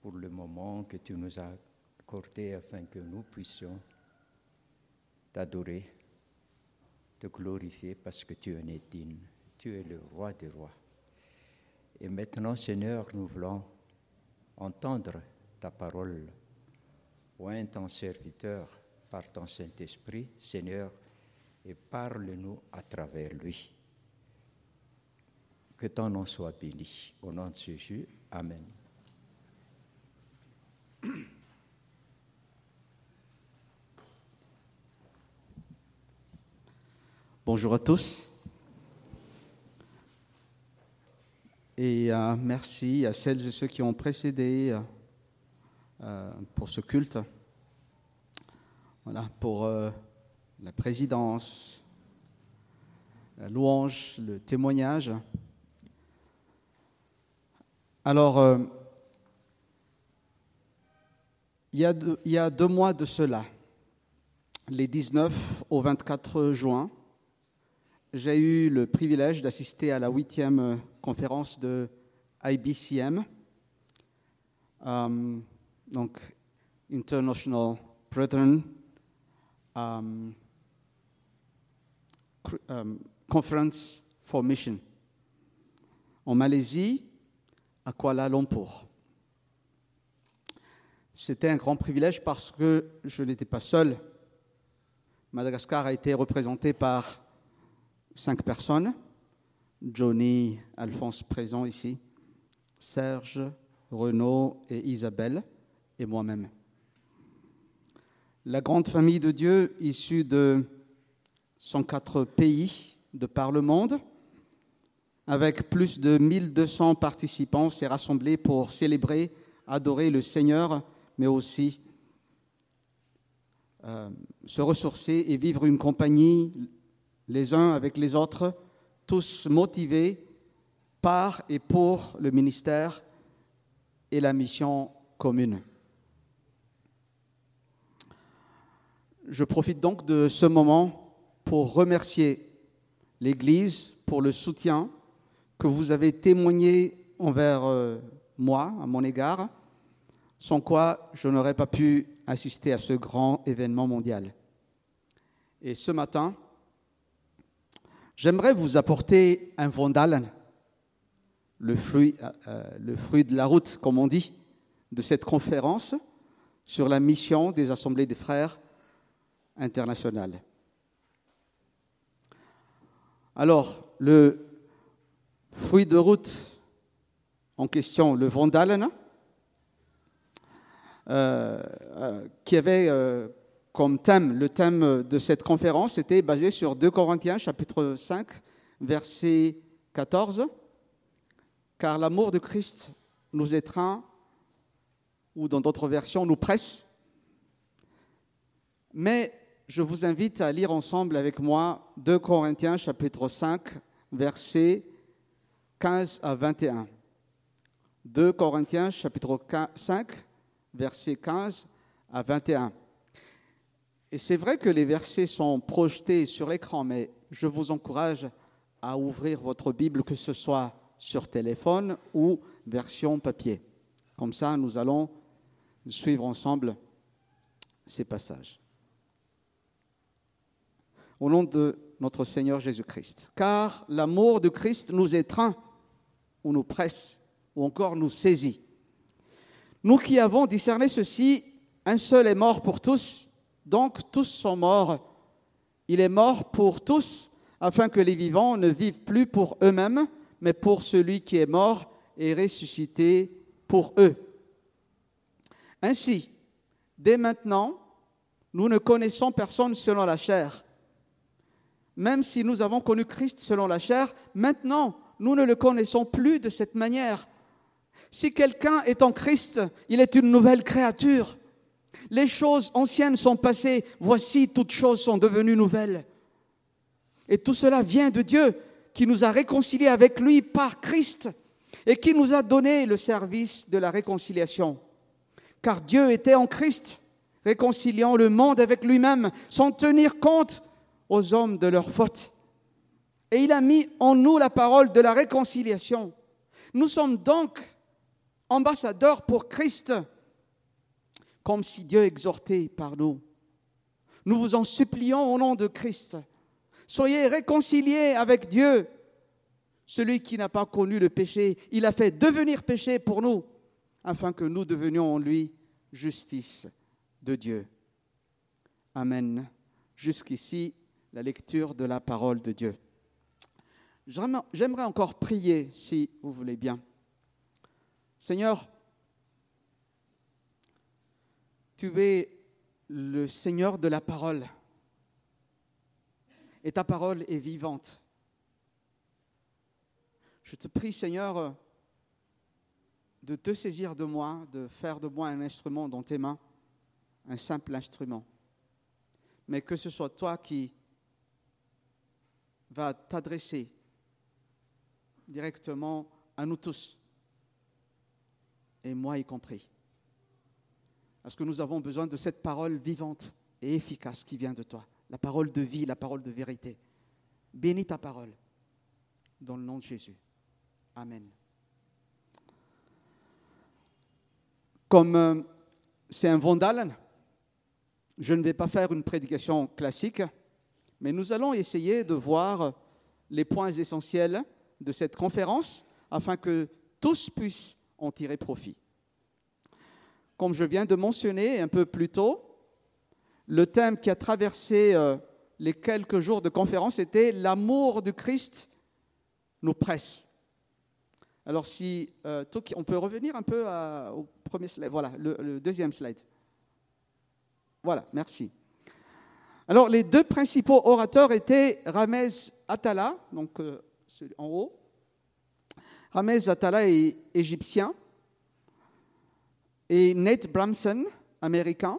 pour le moment que tu nous as accordé afin que nous puissions t'adorer, te glorifier parce que tu en es digne. Tu es le roi des rois. Et maintenant, Seigneur, nous voulons entendre ta parole. Oint ton serviteur par ton Saint-Esprit, Seigneur, et parle-nous à travers lui. Que ton nom soit béni. Au nom de Jésus, Amen. Bonjour à tous. Et euh, merci à celles et ceux qui ont précédé euh, euh, pour ce culte. Voilà, pour la présidence, la louange, le témoignage. Alors, il y a deux mois de cela, les 19 au 24 juin, j'ai eu le privilège d'assister à la huitième conférence de IBCM, um, donc International Brethren um, Conference for Mission, en Malaisie, à Kuala Lumpur. C'était un grand privilège parce que je n'étais pas seul. Madagascar a été représenté par cinq personnes. Johnny, Alphonse présent ici, Serge, Renaud et Isabelle, et moi-même. La grande famille de Dieu, issue de 104 pays de par le monde, avec plus de 1200 participants, s'est rassemblée pour célébrer, adorer le Seigneur, mais aussi euh, se ressourcer et vivre une compagnie les uns avec les autres, tous motivés par et pour le ministère et la mission commune. Je profite donc de ce moment pour remercier l'Église pour le soutien que vous avez témoigné envers euh, moi, à mon égard, sans quoi je n'aurais pas pu assister à ce grand événement mondial. Et ce matin, j'aimerais vous apporter un Vandalen, le fruit, euh, le fruit de la route, comme on dit, de cette conférence sur la mission des assemblées des frères internationales. Alors, le fruit de route en question, le Vandalen, euh, euh, qui avait euh, comme thème, le thème de cette conférence était basé sur 2 Corinthiens chapitre 5, verset 14, car l'amour de Christ nous étreint, ou dans d'autres versions, nous presse. Mais je vous invite à lire ensemble avec moi 2 Corinthiens chapitre 5, versets 15 à 21. 2 Corinthiens chapitre 5, versets 15 à 21. Et c'est vrai que les versets sont projetés sur l'écran, mais je vous encourage à ouvrir votre Bible, que ce soit sur téléphone ou version papier. Comme ça, nous allons suivre ensemble ces passages. Au nom de notre Seigneur Jésus-Christ. Car l'amour de Christ nous étreint, ou nous presse, ou encore nous saisit. Nous qui avons discerné ceci, un seul est mort pour tous, donc tous sont morts. Il est mort pour tous, afin que les vivants ne vivent plus pour eux-mêmes, mais pour celui qui est mort et ressuscité pour eux. Ainsi, dès maintenant, nous ne connaissons personne selon la chair. Même si nous avons connu Christ selon la chair, maintenant, nous ne le connaissons plus de cette manière. Si quelqu'un est en Christ, il est une nouvelle créature. Les choses anciennes sont passées, voici toutes choses sont devenues nouvelles. Et tout cela vient de Dieu qui nous a réconciliés avec lui par Christ et qui nous a donné le service de la réconciliation. Car Dieu était en Christ, réconciliant le monde avec lui-même, sans tenir compte aux hommes de leurs fautes. Et il a mis en nous la parole de la réconciliation. Nous sommes donc ambassadeurs pour Christ, comme si Dieu exhortait par nous. Nous vous en supplions au nom de Christ. Soyez réconciliés avec Dieu. Celui qui n'a pas connu le péché, il a fait devenir péché pour nous, afin que nous devenions en lui justice de Dieu. Amen. Jusqu'ici, la lecture de la parole de Dieu. J'aimerais encore prier, si vous voulez bien. Seigneur, tu es le Seigneur de la parole. Et ta parole est vivante. Je te prie, Seigneur, de te saisir de moi, de faire de moi un instrument dans tes mains, un simple instrument. Mais que ce soit toi qui va t'adresser directement à nous tous, et moi y compris. Parce que nous avons besoin de cette parole vivante et efficace qui vient de toi, la parole de vie, la parole de vérité. Bénis ta parole, dans le nom de Jésus. Amen. Comme euh, c'est un Vandalen, je ne vais pas faire une prédication classique, mais nous allons essayer de voir les points essentiels de cette conférence afin que tous puissent en tirer profit. Comme je viens de mentionner un peu plus tôt, le thème qui a traversé euh, les quelques jours de conférence était L'amour du Christ nous presse. Alors si euh, on peut revenir un peu au premier slide, voilà, le, deuxième slide. Voilà, merci. Alors les deux principaux orateurs étaient Ramez Atala, donc euh, en haut. Ramez Atala est égyptien et Nate Bramson, américain.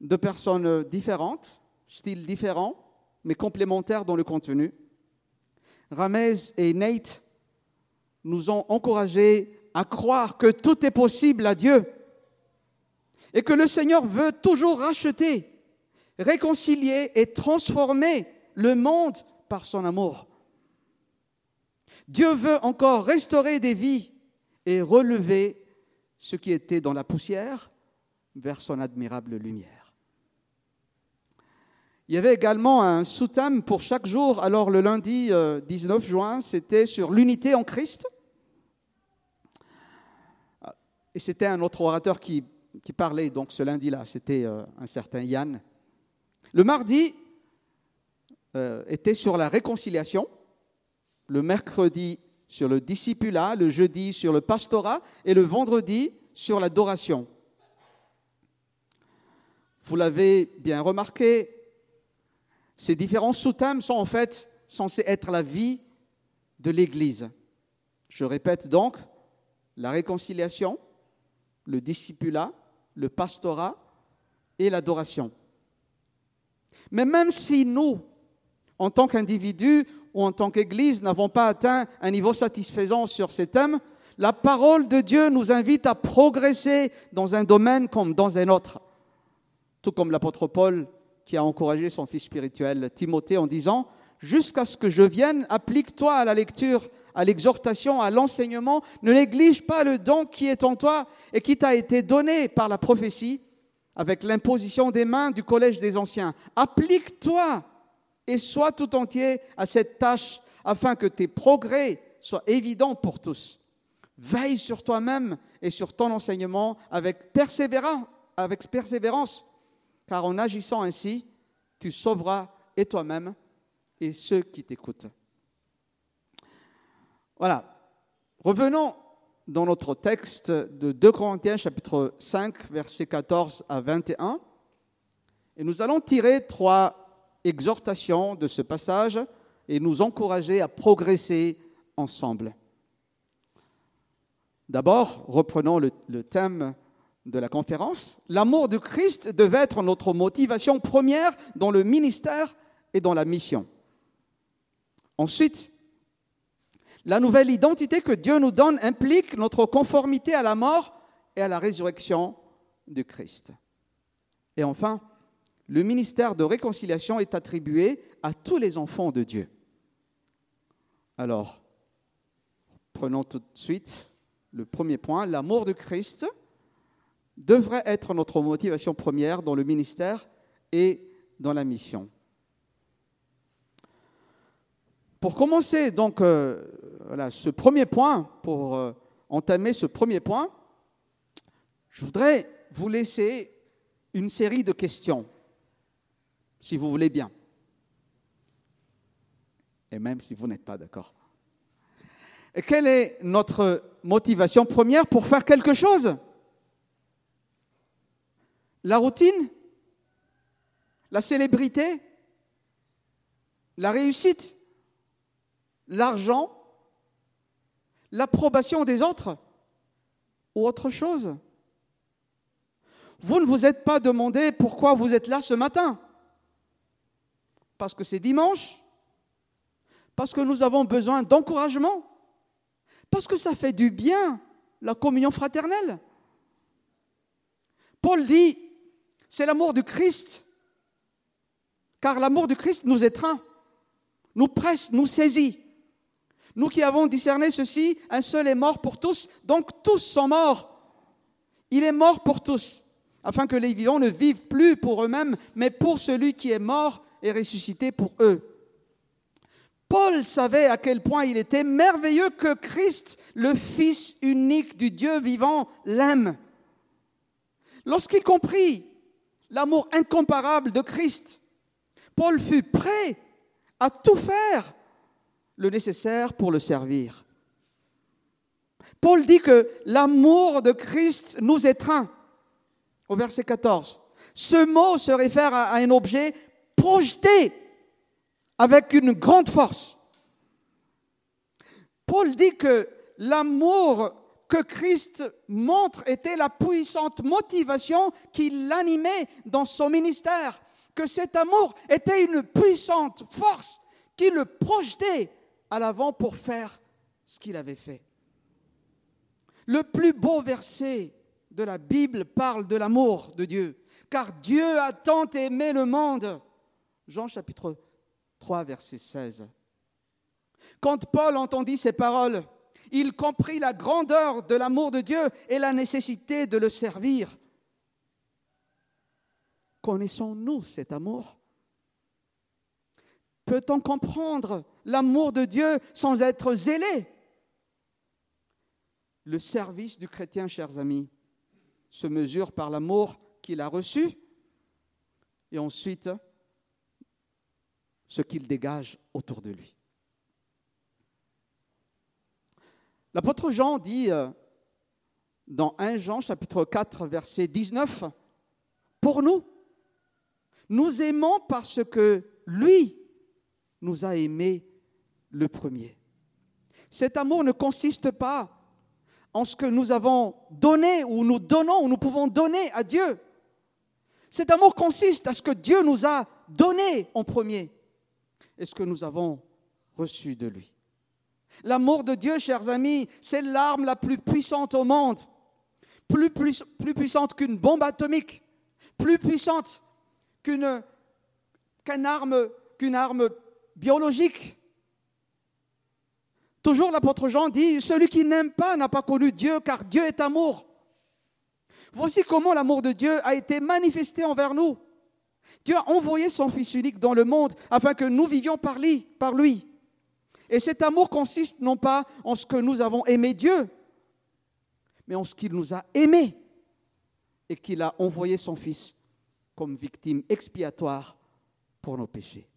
Deux personnes différentes, styles différents, mais complémentaires dans le contenu. Ramez et Nate nous ont encouragés à croire que tout est possible à Dieu et que le Seigneur veut toujours racheter, réconcilier et transformer le monde par son amour. Dieu veut encore restaurer des vies et relever ce qui était dans la poussière vers son admirable lumière. Il y avait également un sous-thème pour chaque jour. Alors le lundi 19 euh, juin, c'était sur l'unité en Christ. Et c'était un autre orateur qui, parlait donc ce lundi-là, c'était euh, un certain Yann. Le mardi euh, était sur la réconciliation le mercredi sur le discipulat, le jeudi sur le pastorat et le vendredi sur l'adoration. Vous l'avez bien remarqué, ces différents sous-thèmes sont en fait censés être la vie de l'Église. Je répète donc, la réconciliation, le discipulat, le pastorat et l'adoration. Mais même si nous, en tant qu'individus, en tant qu'Église n'avons pas atteint un niveau satisfaisant sur ces thèmes, la parole de Dieu nous invite à progresser dans un domaine comme dans un autre. Tout comme l'apôtre Paul qui a encouragé son fils spirituel Timothée en disant, Jusqu'à ce que je vienne, applique-toi à la lecture, à l'exhortation, à l'enseignement, ne néglige pas le don qui est en toi et qui t'a été donné par la prophétie avec l'imposition des mains du collège des anciens. Applique-toi et sois tout entier à cette tâche afin que tes progrès soient évidents pour tous. Veille sur toi-même et sur ton enseignement avec persévérance, car en agissant ainsi, tu sauveras et toi-même et ceux qui t'écoutent. Voilà. Revenons dans notre texte de 2 Corinthiens chapitre 5 versets 14 à 21 et nous allons tirer trois exhortation de ce passage et nous encourager à progresser ensemble. D'abord, reprenons le, thème de la conférence. L'amour de Christ devait être notre motivation première dans le ministère et dans la mission. Ensuite, la nouvelle identité que Dieu nous donne implique notre conformité à la mort et à la résurrection de Christ. Et enfin, le ministère de réconciliation est attribué à tous les enfants de Dieu. Alors, prenons tout de suite le premier point, l'amour de Christ devrait être notre motivation première dans le ministère et dans la mission. Pour commencer donc euh, ce premier point, pour euh, entamer ce premier point, je voudrais vous laisser une série de questions, si vous voulez bien. Et même si vous n'êtes pas d'accord. Quelle est notre motivation première pour faire quelque chose? La routine? La célébrité? La réussite? L'argent? L'approbation des autres? Ou autre chose? Vous ne vous êtes pas demandé pourquoi vous êtes là ce matin Parce que c'est dimanche Parce que nous avons besoin d'encouragement parce que ça fait du bien, la communion fraternelle. Paul dit, c'est l'amour du Christ, car l'amour du Christ nous étreint, nous presse, nous saisit. Nous qui avons discerné ceci, un seul est mort pour tous, donc tous sont morts. Il est mort pour tous, afin que les vivants ne vivent plus pour eux-mêmes, mais pour celui qui est mort et ressuscité pour eux. Paul savait à quel point il était merveilleux que Christ, le Fils unique du Dieu vivant, l'aime. Lorsqu'il comprit l'amour incomparable de Christ, Paul fut prêt à tout faire le nécessaire pour le servir. Paul dit que l'amour de Christ nous étreint. Au verset 14. Ce mot se réfère à un objet projeté avec une grande force. Paul dit que l'amour que Christ montre était la puissante motivation qui l'animait dans son ministère, que cet amour était une puissante force qui le projetait à l'avant pour faire ce qu'il avait fait. Le plus beau verset de la Bible parle de l'amour de Dieu, car Dieu a tant aimé le monde. Jean chapitre 3, verset 16. Quand Paul entendit ces paroles, il comprit la grandeur de l'amour de Dieu et la nécessité de le servir. Connaissons-nous cet amour? Peut-on comprendre l'amour de Dieu sans être zélé? Le service du chrétien, chers amis, se mesure par l'amour qu'il a reçu et ensuite ce qu'il dégage autour de lui. L'apôtre Jean dit euh, dans 1 Jean chapitre 4 verset 19, Pour nous, nous aimons parce que lui nous a aimés le premier. Cet amour ne consiste pas en ce que nous avons donné ou nous donnons ou nous pouvons donner à Dieu. Cet amour consiste à ce que Dieu nous a donné en premier et ce que nous avons reçu de lui. L'amour de Dieu, chers amis, c'est l'arme la plus puissante au monde, plus, plus, plus puissante qu'une bombe atomique, plus puissante qu'une arme, qu'une arme biologique. Toujours l'apôtre Jean dit, celui qui n'aime pas n'a pas connu Dieu, car Dieu est amour. Voici comment l'amour de Dieu a été manifesté envers nous. Dieu a envoyé son Fils unique dans le monde afin que nous vivions par lui, par lui. Et cet amour consiste non pas en ce que nous avons aimé Dieu, mais en ce qu'il nous a aimés et qu'il a envoyé son Fils comme victime expiatoire pour nos péchés.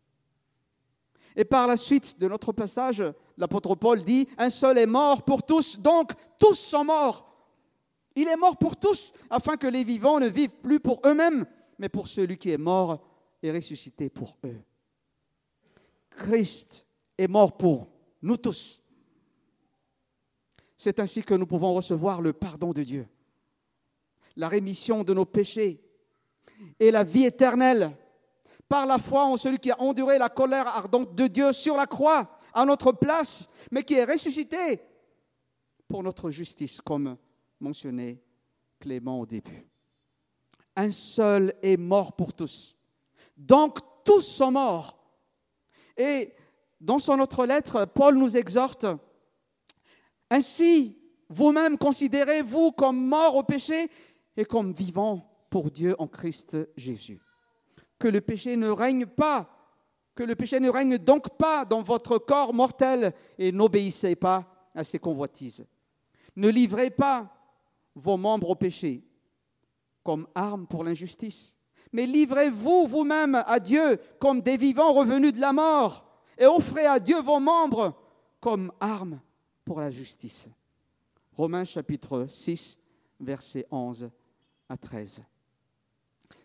Et par la suite de notre passage, l'apôtre Paul dit, un seul est mort pour tous, donc tous sont morts. Il est mort pour tous, afin que les vivants ne vivent plus pour eux-mêmes, mais pour celui qui est mort et ressuscité pour eux. Christ est mort pour nous tous. C'est ainsi que nous pouvons recevoir le pardon de Dieu, la rémission de nos péchés et la vie éternelle par la foi en celui qui a enduré la colère ardente de Dieu sur la croix à notre place, mais qui est ressuscité pour notre justice, comme mentionné Clément au début un seul est mort pour tous. Donc tous sont morts. Et dans son autre lettre, Paul nous exhorte, Ainsi, vous-même considérez-vous comme mort au péché et comme vivant pour Dieu en Christ Jésus. Que le péché ne règne pas, que le péché ne règne donc pas dans votre corps mortel et n'obéissez pas à ses convoitises. Ne livrez pas vos membres au péché comme arme pour l'injustice, mais livrez-vous vous-même à Dieu comme des vivants revenus de la mort et offrez à Dieu vos membres comme arme pour la justice. Romains chapitre 6, versets 11 à 13.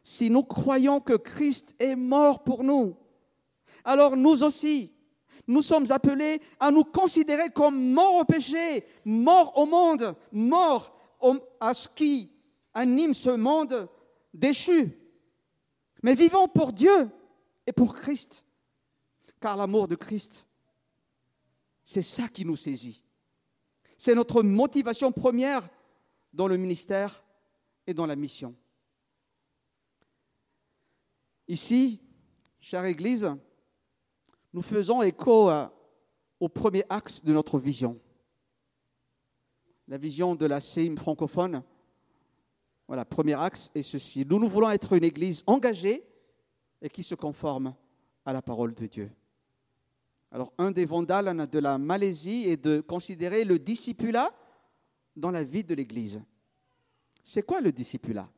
Si nous croyons que Christ est mort pour nous, alors nous aussi, nous sommes appelés à nous considérer comme morts au péché, morts au monde, morts à ce qui anime ce monde déchu. Mais vivons pour Dieu et pour Christ. Car l'amour de Christ, c'est ça qui nous saisit. C'est notre motivation première dans le ministère et dans la mission. Ici, chère Église, nous faisons écho au premier axe de notre vision. La vision de la CIM francophone, voilà, premier axe est ceci. Nous, nous voulons être une Église engagée et qui se conforme à la parole de Dieu. Alors, un des vandales de la Malaisie est de considérer le discipulat dans la vie de l'Église. C'est quoi le discipulat?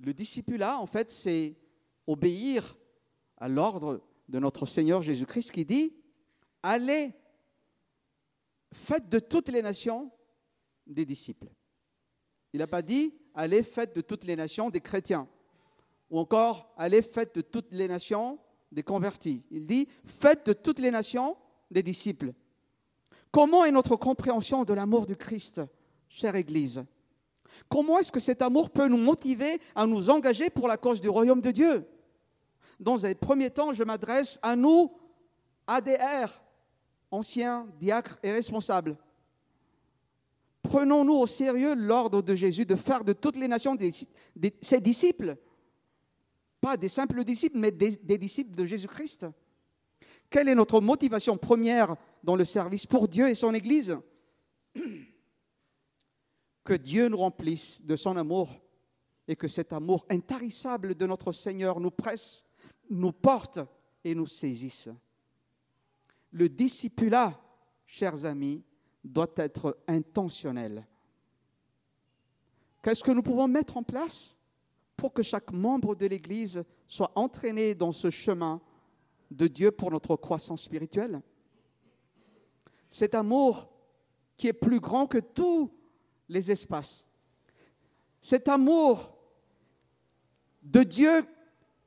Le discipulat, en fait, c'est obéir à l'ordre de notre Seigneur Jésus-Christ qui dit, allez, faites de toutes les nations des disciples. Il n'a pas dit, allez, faites de toutes les nations des chrétiens. Ou encore, allez, faites de toutes les nations des convertis. Il dit, faites de toutes les nations des disciples. Comment est notre compréhension de l'amour du Christ, chère Église? Comment est-ce que cet amour peut nous motiver à nous engager pour la cause du royaume de Dieu? Dans un premier temps, je m'adresse à nous, ADR, anciens diacres et responsables. Prenons-nous au sérieux l'ordre de Jésus de faire de toutes les nations ses disciples pas des simples disciples, mais des, disciples de Jésus-Christ. Quelle est notre motivation première dans le service pour Dieu et son Église? Que Dieu nous remplisse de son amour et que cet amour intarissable de notre Seigneur nous presse, nous porte et nous saisisse. Le discipulat, chers amis, doit être intentionnel. Qu'est-ce que nous pouvons mettre en place pour que chaque membre de l'Église soit entraîné dans ce chemin de Dieu pour notre croissance spirituelle? Cet amour qui est plus grand que tous les espaces. Cet amour de Dieu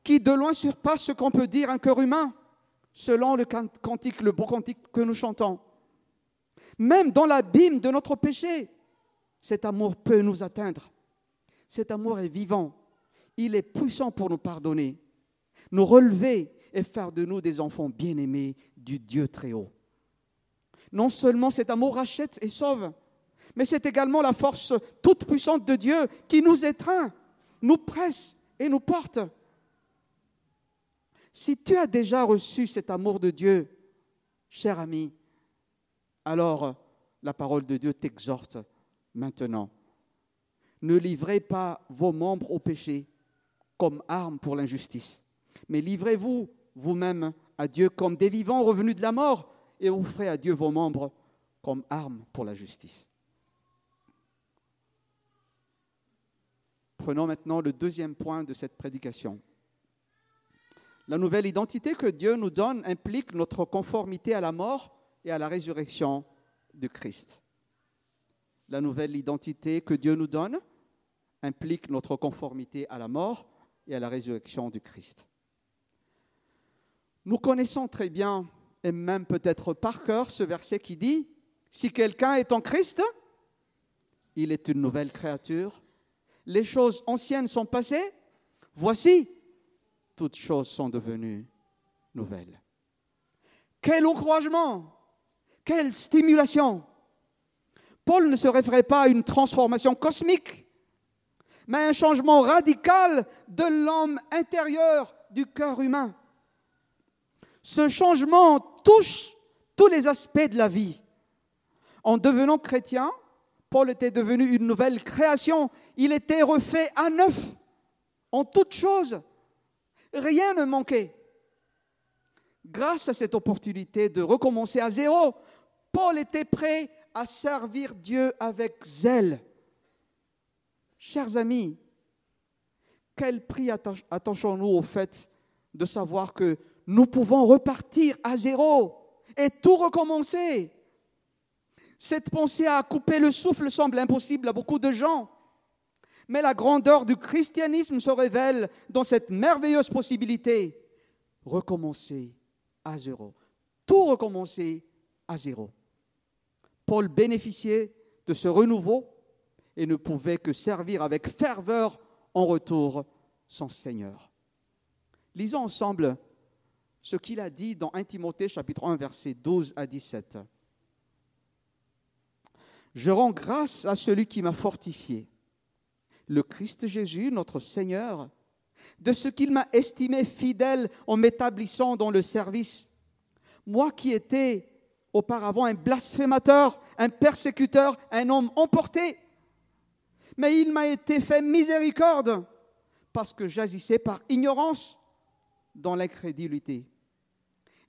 qui de loin surpasse ce qu'on peut dire un cœur humain, selon le cantique, le beau cantique que nous chantons. Même dans l'abîme de notre péché, cet amour peut nous atteindre. Cet amour est vivant il est puissant pour nous pardonner, nous relever et faire de nous des enfants bien-aimés du Dieu très haut. Non seulement cet amour rachète et sauve, mais c'est également la force toute puissante de Dieu qui nous étreint, nous presse et nous porte. Si tu as déjà reçu cet amour de Dieu, cher ami, alors la parole de Dieu t'exhorte maintenant. Ne livrez pas vos membres au péché comme arme pour l'injustice. Mais livrez-vous vous-même à Dieu comme des vivants revenus de la mort et offrez à Dieu vos membres comme arme pour la justice. Prenons maintenant le deuxième point de cette prédication. La nouvelle identité que Dieu nous donne implique notre conformité à la mort et à la résurrection de Christ. La nouvelle identité que Dieu nous donne implique notre conformité à la mort et à la résurrection du Christ. Nous connaissons très bien, et même peut-être par cœur, ce verset qui dit, Si quelqu'un est en Christ, il est une nouvelle créature. Les choses anciennes sont passées, voici, toutes choses sont devenues nouvelles. Quel encouragement, quelle stimulation. Paul ne se référait pas à une transformation cosmique, mais un changement radical de l'homme intérieur du cœur humain. Ce changement touche tous les aspects de la vie. En devenant chrétien, Paul était devenu une nouvelle création. Il était refait à neuf, en toutes choses. Rien ne manquait. Grâce à cette opportunité de recommencer à zéro, Paul était prêt à servir Dieu avec zèle. Chers amis, quel prix attachons-nous au fait de savoir que nous pouvons repartir à zéro et tout recommencer? Cette pensée à couper le souffle semble impossible à beaucoup de gens. Mais la grandeur du christianisme se révèle dans cette merveilleuse possibilité. Recommencer à zéro. Tout recommencer à zéro. Paul bénéficiait de ce renouveau et ne pouvait que servir avec ferveur en retour son Seigneur. Lisons ensemble ce qu'il a dit dans 1 Timothée chapitre 1 versets 12 à 17. Je rends grâce à celui qui m'a fortifié, le Christ Jésus, notre Seigneur, de ce qu'il m'a estimé fidèle en m'établissant dans le service. Moi qui étais auparavant un blasphémateur, un persécuteur, un homme emporté, mais il m'a été fait miséricorde parce que j'agissais par ignorance dans l'incrédulité.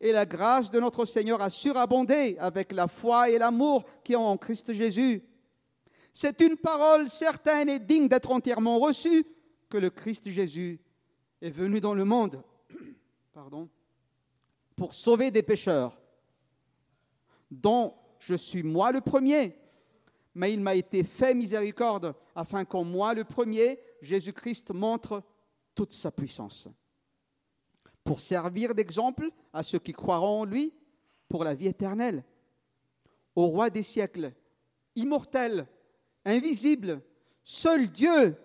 Et la grâce de notre Seigneur a surabondé avec la foi et l'amour qui ont en Christ Jésus. C'est une parole certaine et digne d'être entièrement reçue que le Christ Jésus est venu dans le monde pardon, pour sauver des pécheurs, dont je suis moi le premier mais il m'a été fait miséricorde afin qu'en moi, le premier, Jésus-Christ montre toute sa puissance. Pour servir d'exemple à ceux qui croiront en lui pour la vie éternelle. Au roi des siècles, immortel, invisible, seul Dieu,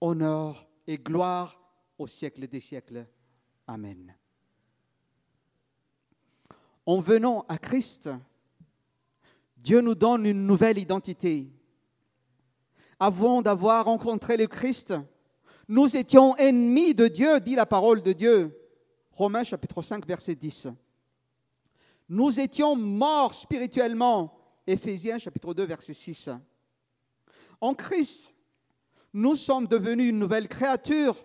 honneur et gloire au siècle des siècles. Amen. En venant à Christ, Dieu nous donne une nouvelle identité. Avant d'avoir rencontré le Christ, nous étions ennemis de Dieu, dit la parole de Dieu. Romains chapitre 5, verset 10. Nous étions morts spirituellement. Éphésiens chapitre 2, verset 6. En Christ, nous sommes devenus une nouvelle créature.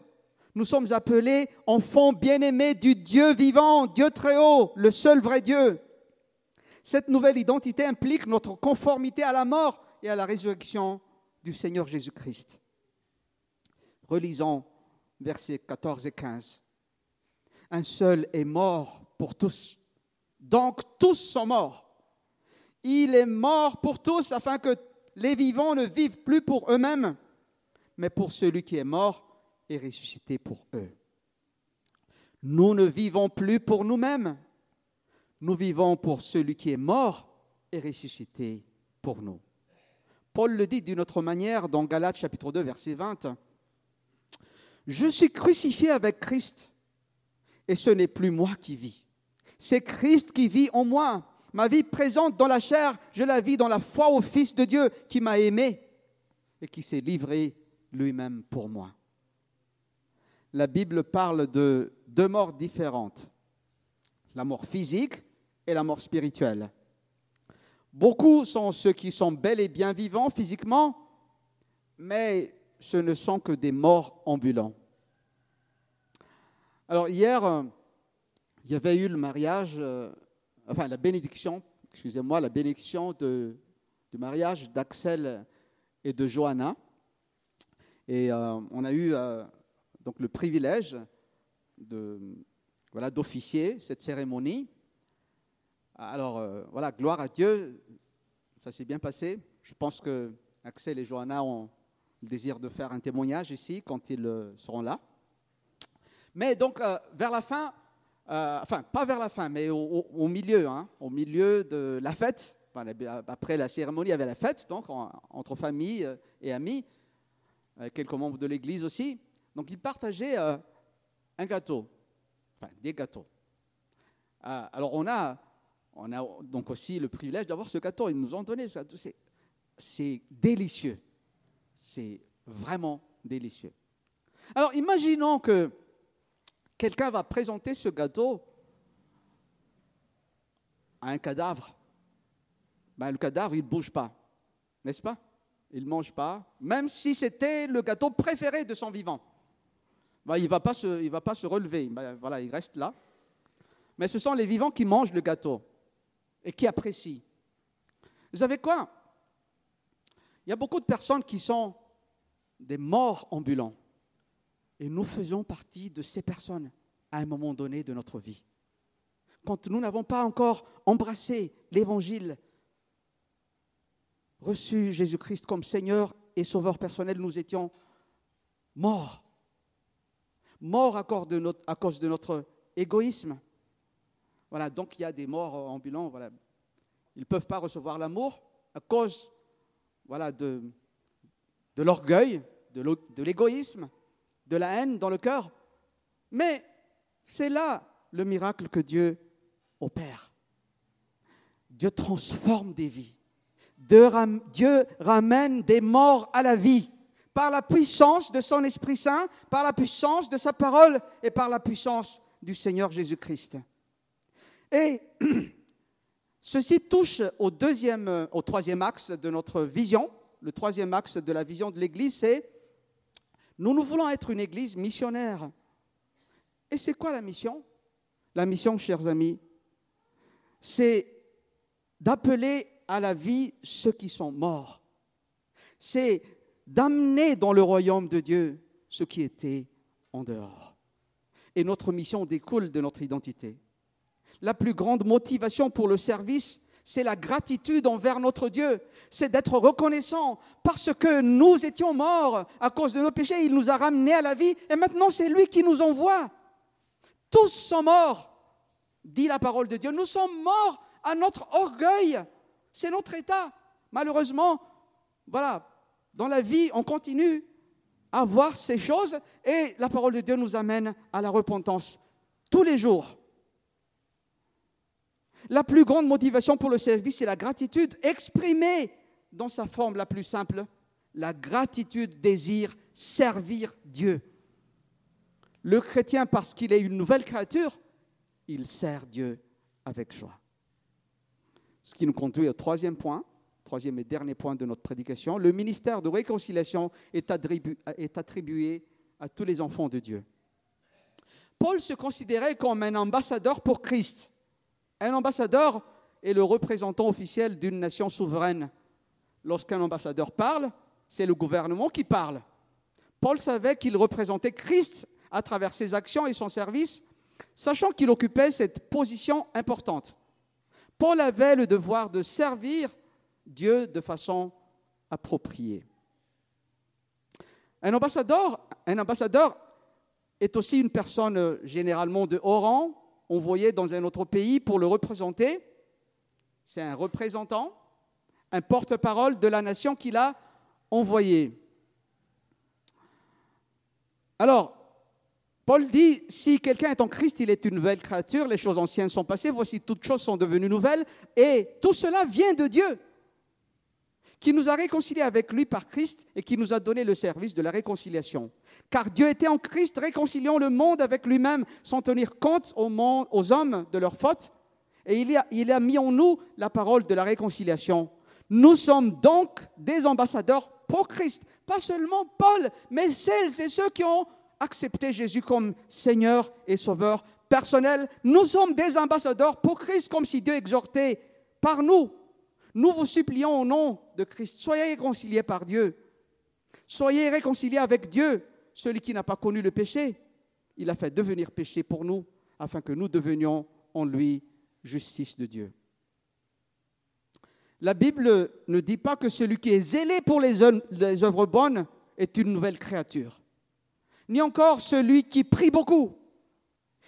Nous sommes appelés enfants bien-aimés du Dieu vivant, Dieu très haut, le seul vrai Dieu. Cette nouvelle identité implique notre conformité à la mort et à la résurrection du Seigneur Jésus-Christ. Relisons versets 14 et 15. Un seul est mort pour tous. Donc tous sont morts. Il est mort pour tous afin que les vivants ne vivent plus pour eux-mêmes, mais pour celui qui est mort et ressuscité pour eux. Nous ne vivons plus pour nous-mêmes, nous vivons pour celui qui est mort et ressuscité pour nous. Paul le dit d'une autre manière dans Galates chapitre 2 verset 20. Je suis crucifié avec Christ et ce n'est plus moi qui vis. C'est Christ qui vit en moi. Ma vie présente dans la chair, je la vis dans la foi au Fils de Dieu qui m'a aimé et qui s'est livré lui-même pour moi. La Bible parle de deux morts différentes. La mort physique et la mort spirituelle. Beaucoup sont ceux qui sont bel et bien vivants physiquement, mais ce ne sont que des morts ambulants. Alors hier, euh, il y avait eu le mariage, euh, enfin la bénédiction, excusez-moi, la bénédiction de, du mariage d'Axel et de Johanna. Et euh, on a eu donc le privilège de, voilà, d'officier cette cérémonie. Alors euh, voilà, gloire à Dieu, ça s'est bien passé. Je pense que Axel et Johanna ont le désir de faire un témoignage ici quand ils euh, seront là. Mais donc euh, vers la fin, enfin pas vers la fin, mais au, milieu, hein, au milieu de la fête, après la cérémonie, il y avait la fête, donc entre famille et amis, quelques membres de l'Église aussi. Donc ils partageaient un gâteau, enfin des gâteaux. alors on a on a donc aussi le privilège d'avoir ce gâteau. Ils nous ont donné ça. C'est délicieux. C'est vraiment délicieux. Alors imaginons que quelqu'un va présenter ce gâteau à un cadavre. ben, le cadavre, il ne bouge pas, n'est-ce pas? Il ne mange pas, même si c'était le gâteau préféré de son vivant. Ben, il ne va, pas se, relever, ben, voilà, il reste là. Mais ce sont les vivants qui mangent le gâteau et qui apprécient. Vous savez quoi? Il y a beaucoup de personnes qui sont des morts ambulants. Et nous faisons partie de ces personnes à un moment donné de notre vie. Quand nous n'avons pas encore embrassé l'Évangile, reçu Jésus-Christ comme Seigneur et Sauveur personnel, nous étions morts. Morts à cause de notre, égoïsme. Voilà, donc il y a des morts ambulants. Voilà. Ils ne peuvent pas recevoir l'amour à cause voilà, de, de l'orgueil, de l'égoïsme, de la haine dans le cœur. Mais c'est là le miracle que Dieu opère. Dieu transforme des vies. Dieu ramène des morts à la vie par la puissance de son Esprit Saint, par la puissance de sa parole et par la puissance du Seigneur Jésus-Christ. Et ceci touche au, deuxième, au troisième axe de notre vision. Le troisième axe de la vision de l'Église, c'est nous, nous voulons être une Église missionnaire. Et c'est quoi la mission? La mission, chers amis, c'est d'appeler à la vie ceux qui sont morts. C'est d'amener dans le royaume de Dieu ceux qui étaient en dehors. Et notre mission découle de notre identité. La plus grande motivation pour le service, c'est la gratitude envers notre Dieu. C'est d'être reconnaissant parce que nous étions morts à cause de nos péchés. Il nous a ramenés à la vie et maintenant c'est lui qui nous envoie. Tous sont morts, dit la parole de Dieu. Nous sommes morts à notre orgueil. C'est notre état. Malheureusement, voilà, dans la vie, on continue à voir ces choses et la parole de Dieu nous amène à la repentance tous les jours. La plus grande motivation pour le service, c'est la gratitude exprimée dans sa forme la plus simple. La gratitude désire servir Dieu. Le chrétien, parce qu'il est une nouvelle créature, il sert Dieu avec joie. Ce qui nous conduit au troisième point, troisième et dernier point de notre prédication. Le ministère de réconciliation est attribué, à tous les enfants de Dieu. Paul se considérait comme un ambassadeur pour Christ. Un ambassadeur est le représentant officiel d'une nation souveraine. Lorsqu'un ambassadeur parle, c'est le gouvernement qui parle. Paul savait qu'il représentait Christ à travers ses actions et son service, sachant qu'il occupait cette position importante. Paul avait le devoir de servir Dieu de façon appropriée. Un ambassadeur, est aussi une personne généralement de haut rang, envoyée dans un autre pays pour le représenter. C'est un représentant, un porte-parole de la nation qu'il a envoyé. Alors, Paul dit, si quelqu'un est en Christ, il est une nouvelle créature, les choses anciennes sont passées, voici toutes choses sont devenues nouvelles, et tout cela vient de Dieu, qui nous a réconciliés avec lui par Christ et qui nous a donné le service de la réconciliation. Car Dieu était en Christ, réconciliant le monde avec lui-même, sans tenir compte aux hommes de leurs fautes, et il a, mis en nous la parole de la réconciliation. Nous sommes donc des ambassadeurs pour Christ, pas seulement Paul, mais celles et ceux qui ont accepter Jésus comme Seigneur et Sauveur personnel. Nous sommes des ambassadeurs pour Christ, comme si Dieu exhortait par nous. Nous vous supplions au nom de Christ, soyez réconciliés par Dieu. Soyez réconciliés avec Dieu, celui qui n'a pas connu le péché. Il a fait devenir péché pour nous, afin que nous devenions en lui justice de Dieu. La Bible ne dit pas que celui qui est zélé pour les œuvres bonnes est une nouvelle créature ni encore celui qui prie beaucoup,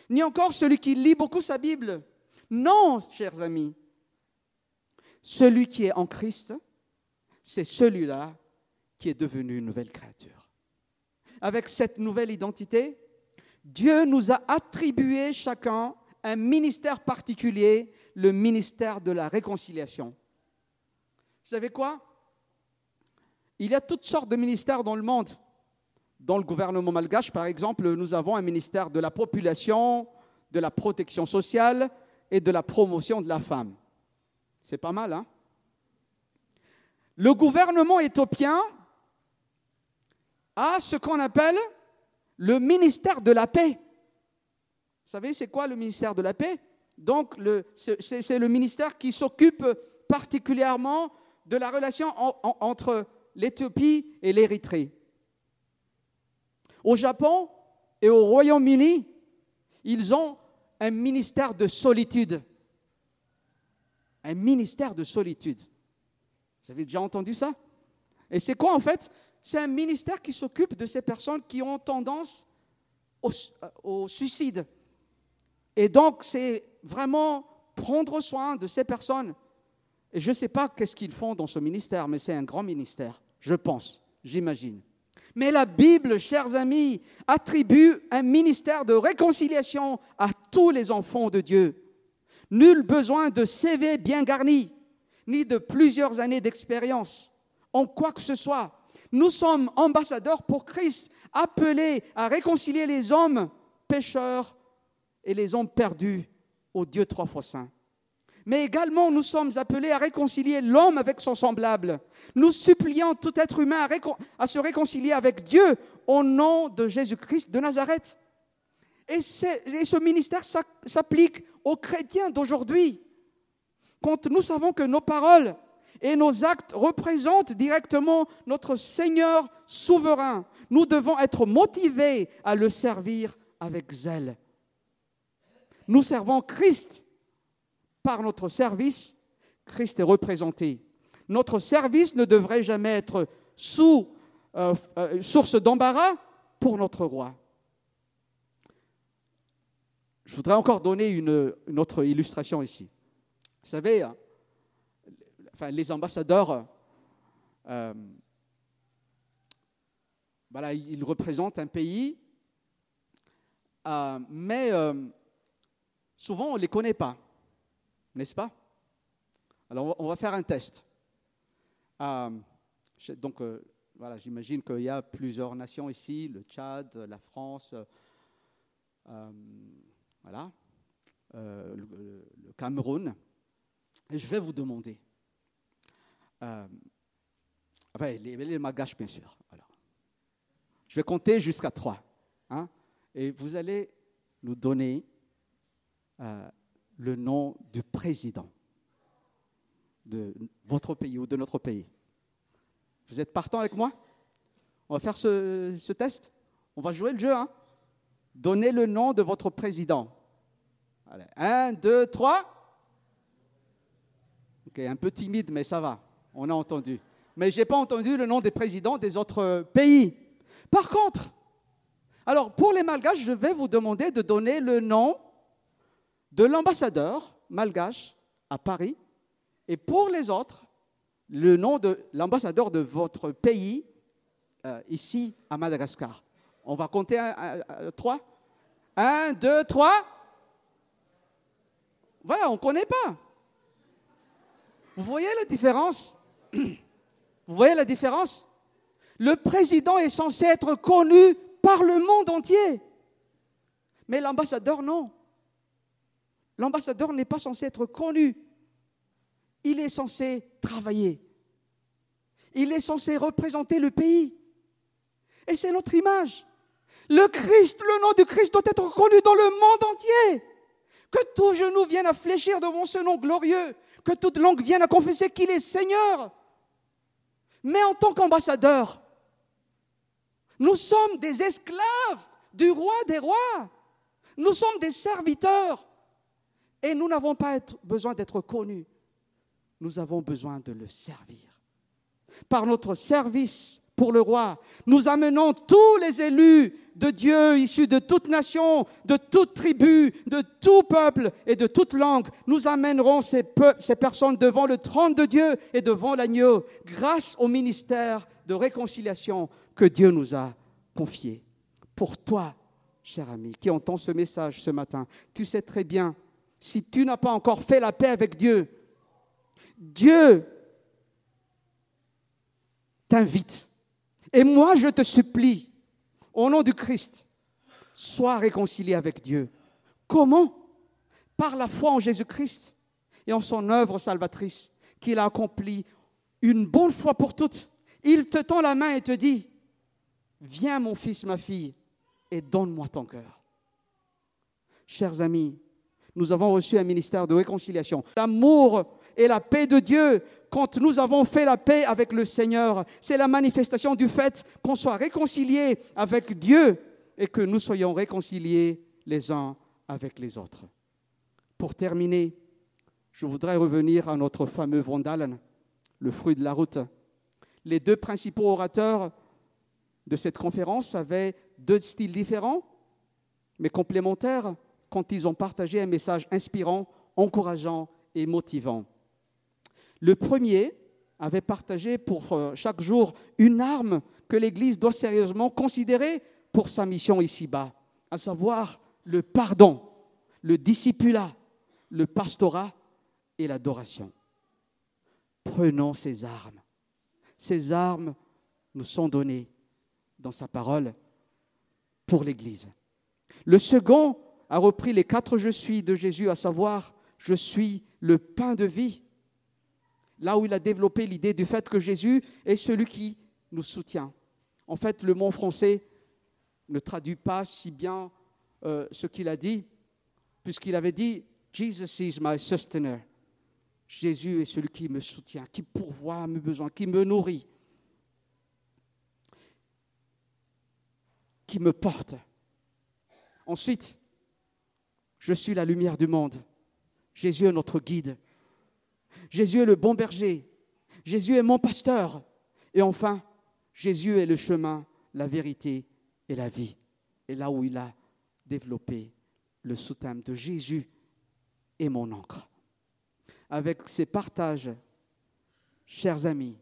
ni encore celui qui lit beaucoup sa Bible. Non, chers amis, celui qui est en Christ, c'est celui-là qui est devenu une nouvelle créature. Avec cette nouvelle identité, Dieu nous a attribué chacun un ministère particulier, le ministère de la réconciliation. Vous savez quoi? Il y a toutes sortes de ministères dans le monde. Dans le gouvernement malgache, par exemple, nous avons un ministère de la population, de la protection sociale et de la promotion de la femme. C'est pas mal, hein? Le gouvernement éthiopien a ce qu'on appelle le ministère de la paix. Vous savez, c'est quoi le ministère de la paix? Donc, c'est le ministère qui s'occupe particulièrement de la relation entre l'Éthiopie et l'Érythrée. Au Japon et au Royaume-Uni, ils ont un ministère de solitude. Un ministère de solitude. Vous avez déjà entendu ça? Et c'est quoi en fait? C'est un ministère qui s'occupe de ces personnes qui ont tendance au, au suicide. Et donc c'est vraiment prendre soin de ces personnes. Et je ne sais pas qu'est-ce qu'ils font dans ce ministère, mais c'est un grand ministère, je pense, j'imagine. Mais la Bible, chers amis, attribue un ministère de réconciliation à tous les enfants de Dieu. Nul besoin de CV bien garni, ni de plusieurs années d'expérience en quoi que ce soit. Nous sommes ambassadeurs pour Christ, appelés à réconcilier les hommes pécheurs et les hommes perdus au Dieu trois fois saint mais également nous sommes appelés à réconcilier l'homme avec son semblable. Nous supplions tout être humain à, se réconcilier avec Dieu au nom de Jésus-Christ de Nazareth. Et, ce ministère s'applique aux chrétiens d'aujourd'hui. Quand nous savons que nos paroles et nos actes représentent directement notre Seigneur souverain, nous devons être motivés à le servir avec zèle. Nous servons Christ par notre service, Christ est représenté. Notre service ne devrait jamais être euh, euh, source d'embarras pour notre roi. Je voudrais encore donner une, autre illustration ici. Vous savez, hein, enfin, les ambassadeurs, euh, voilà, ils représentent un pays, mais souvent on ne les connaît pas n'est-ce pas? Alors, on va faire un test. Euh, donc, euh, voilà, j'imagine qu'il y a plusieurs nations ici, le Tchad, la France, euh, voilà, le, Cameroun. Et je vais vous demander, enfin, les, les bien sûr. Je vais compter jusqu'à trois. Hein, et vous allez nous donner le nom du président de votre pays ou de notre pays. Vous êtes partant avec moi? On va faire ce, test? On va jouer le jeu. Hein Donnez le nom de votre président. Un, deux, trois. Ok, un peu timide, mais ça va. On a entendu. Mais je n'ai pas entendu le nom des présidents des autres pays. Par contre, alors pour les Malgaches, je vais vous demander de donner le nom de l'ambassadeur malgache à Paris et pour les autres, le nom de l'ambassadeur de votre pays euh, ici à Madagascar. On va compter trois? Un, deux, trois. Voilà, on ne connaît pas. Vous voyez la différence? Vous voyez la différence? Le président est censé être connu par le monde entier. Mais l'ambassadeur, non. L'ambassadeur n'est pas censé être connu. Il est censé travailler. Il est censé représenter le pays. Et c'est notre image. Le Christ, le nom du Christ doit être connu dans le monde entier. Que tout genou vienne à fléchir devant ce nom glorieux. Que toute langue vienne à confesser qu'il est Seigneur. Mais en tant qu'ambassadeur, nous sommes des esclaves du roi des rois. Nous sommes des serviteurs. Et nous n'avons pas besoin d'être connus. Nous avons besoin de le servir. Par notre service pour le roi, nous amenons tous les élus de Dieu issus de toute nation, de toute tribu, de tout peuple et de toute langue. Nous amènerons ces, personnes devant le trône de Dieu et devant l'agneau grâce au ministère de réconciliation que Dieu nous a confié. Pour toi, cher ami, qui entend ce message ce matin, tu sais très bien si tu n'as pas encore fait la paix avec Dieu, Dieu t'invite. Et moi, je te supplie, au nom du Christ, sois réconcilié avec Dieu. Comment? Par la foi en Jésus-Christ et en son œuvre salvatrice qu'il a accomplie une bonne fois pour toutes, il te tend la main et te dit, viens mon fils, ma fille, et donne-moi ton cœur. Chers amis, nous avons reçu un ministère de réconciliation. L'amour et la paix de Dieu, quand nous avons fait la paix avec le Seigneur, c'est la manifestation du fait qu'on soit réconcilié avec Dieu et que nous soyons réconciliés les uns avec les autres. Pour terminer, je voudrais revenir à notre fameux Vandalen, le fruit de la route. Les deux principaux orateurs de cette conférence avaient deux styles différents, mais complémentaires, quand ils ont partagé un message inspirant, encourageant et motivant. Le premier avait partagé pour euh, chaque jour une arme que l'Église doit sérieusement considérer pour sa mission ici-bas, à savoir le pardon, le discipulat, le pastorat et l'adoration. Prenons ces armes. Ces armes nous sont données dans sa parole pour l'Église. Le second a repris les quatre je suis de Jésus, à savoir je suis le pain de vie. Là où il a développé l'idée du fait que Jésus est celui qui nous soutient. En fait, le mot français ne traduit pas si bien euh, ce qu'il a dit, puisqu'il avait dit Jesus is my sustainer. Jésus est celui qui me soutient, qui pourvoit à mes besoins, qui me nourrit, qui me porte. Ensuite, je suis la lumière du monde. Jésus est notre guide. Jésus est le bon berger. Jésus est mon pasteur. Et enfin, Jésus est le chemin, la vérité et la vie. Et là où il a développé le sous-thème de Jésus est mon encre avec ces partages, chers amis,